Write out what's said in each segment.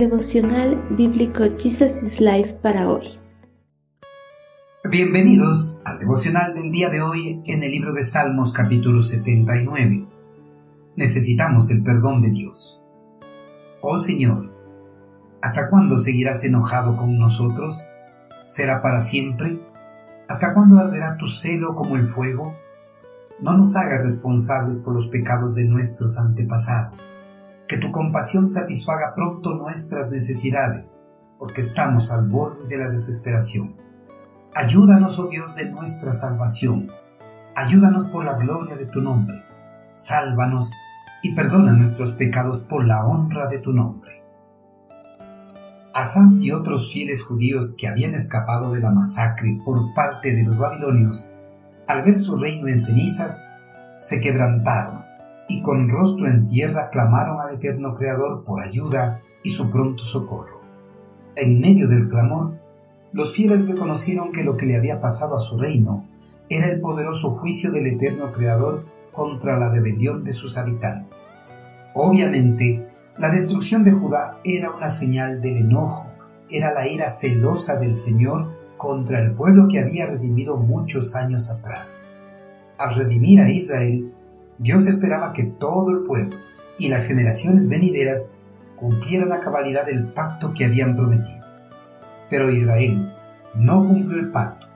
Devocional Bíblico Jesus is Life para hoy. Bienvenidos al devocional del día de hoy en el libro de Salmos capítulo 79. Necesitamos el perdón de Dios. Oh Señor, ¿hasta cuándo seguirás enojado con nosotros? ¿Será para siempre? ¿Hasta cuándo arderá tu celo como el fuego? No nos hagas responsables por los pecados de nuestros antepasados que tu compasión satisfaga pronto nuestras necesidades, porque estamos al borde de la desesperación. Ayúdanos, oh Dios de nuestra salvación. Ayúdanos por la gloria de tu nombre. Sálvanos y perdona nuestros pecados por la honra de tu nombre. Asaf y otros fieles judíos que habían escapado de la masacre por parte de los babilonios, al ver su reino en cenizas, se quebrantaron y con rostro en tierra clamaron al eterno Creador por ayuda y su pronto socorro. En medio del clamor, los fieles reconocieron que lo que le había pasado a su reino era el poderoso juicio del eterno Creador contra la rebelión de sus habitantes. Obviamente, la destrucción de Judá era una señal del enojo, era la ira celosa del Señor contra el pueblo que había redimido muchos años atrás. Al redimir a Israel, Dios esperaba que todo el pueblo y las generaciones venideras cumplieran la cabalidad del pacto que habían prometido. Pero Israel no cumplió el pacto,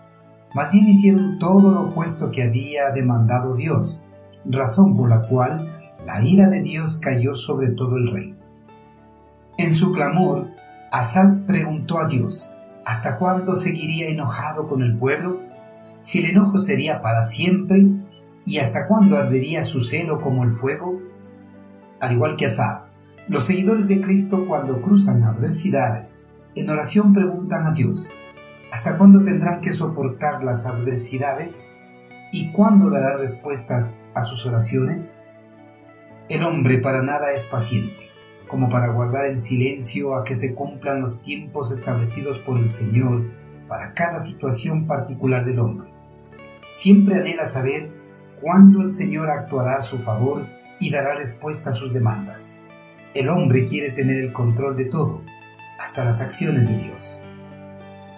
más bien hicieron todo lo opuesto que había demandado Dios, razón por la cual la ira de Dios cayó sobre todo el reino. En su clamor, Asad preguntó a Dios, ¿hasta cuándo seguiría enojado con el pueblo? Si el enojo sería para siempre ¿Y hasta cuándo ardería su celo como el fuego? Al igual que Asad, los seguidores de Cristo cuando cruzan adversidades, en oración preguntan a Dios, ¿hasta cuándo tendrán que soportar las adversidades? ¿Y cuándo dará respuestas a sus oraciones? El hombre para nada es paciente, como para guardar en silencio a que se cumplan los tiempos establecidos por el Señor para cada situación particular del hombre. Siempre anhela saber cuándo el Señor actuará a su favor y dará respuesta a sus demandas. El hombre quiere tener el control de todo, hasta las acciones de Dios.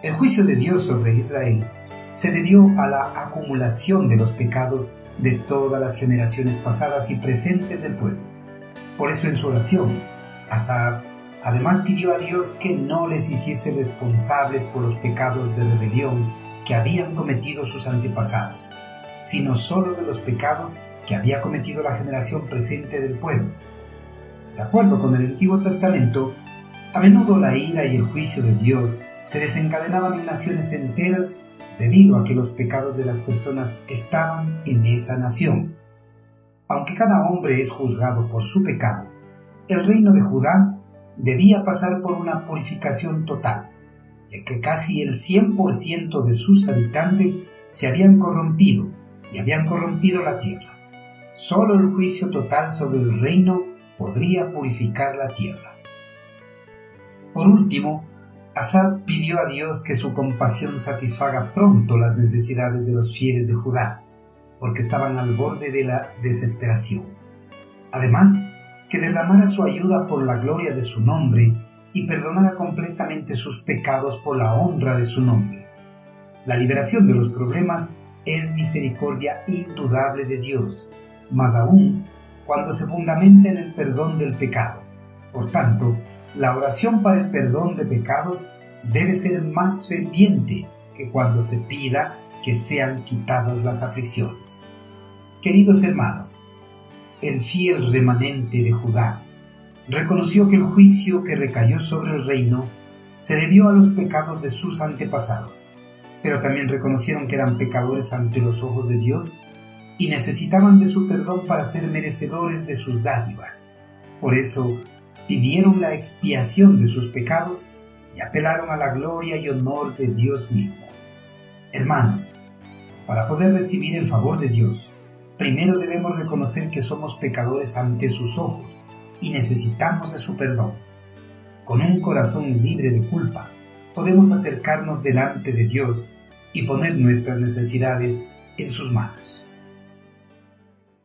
El juicio de Dios sobre Israel se debió a la acumulación de los pecados de todas las generaciones pasadas y presentes del pueblo. Por eso en su oración, Asaf además pidió a Dios que no les hiciese responsables por los pecados de rebelión que habían cometido sus antepasados, sino solo de los pecados que había cometido la generación presente del pueblo. De acuerdo con el Antiguo Testamento, a menudo la ira y el juicio de Dios se desencadenaban en naciones enteras debido a que los pecados de las personas estaban en esa nación. Aunque cada hombre es juzgado por su pecado, el reino de Judá debía pasar por una purificación total, ya que casi el 100% de sus habitantes se habían corrompido y habían corrompido la tierra. Solo el juicio total sobre el reino podría purificar la tierra. Por último, Asad pidió a Dios que su compasión satisfaga pronto las necesidades de los fieles de Judá, porque estaban al borde de la desesperación. Además, que derramara su ayuda por la gloria de su nombre y perdonara completamente sus pecados por la honra de su nombre. La liberación de los problemas es misericordia indudable de Dios, más aún cuando se fundamenta en el perdón del pecado. Por tanto, la oración para el perdón de pecados debe ser más ferviente que cuando se pida que sean quitadas las aflicciones. Queridos hermanos, el fiel remanente de Judá reconoció que el juicio que recayó sobre el reino se debió a los pecados de sus antepasados pero también reconocieron que eran pecadores ante los ojos de Dios y necesitaban de su perdón para ser merecedores de sus dádivas. Por eso pidieron la expiación de sus pecados y apelaron a la gloria y honor de Dios mismo. Hermanos, para poder recibir el favor de Dios, primero debemos reconocer que somos pecadores ante sus ojos y necesitamos de su perdón. Con un corazón libre de culpa, podemos acercarnos delante de Dios y poner nuestras necesidades en sus manos.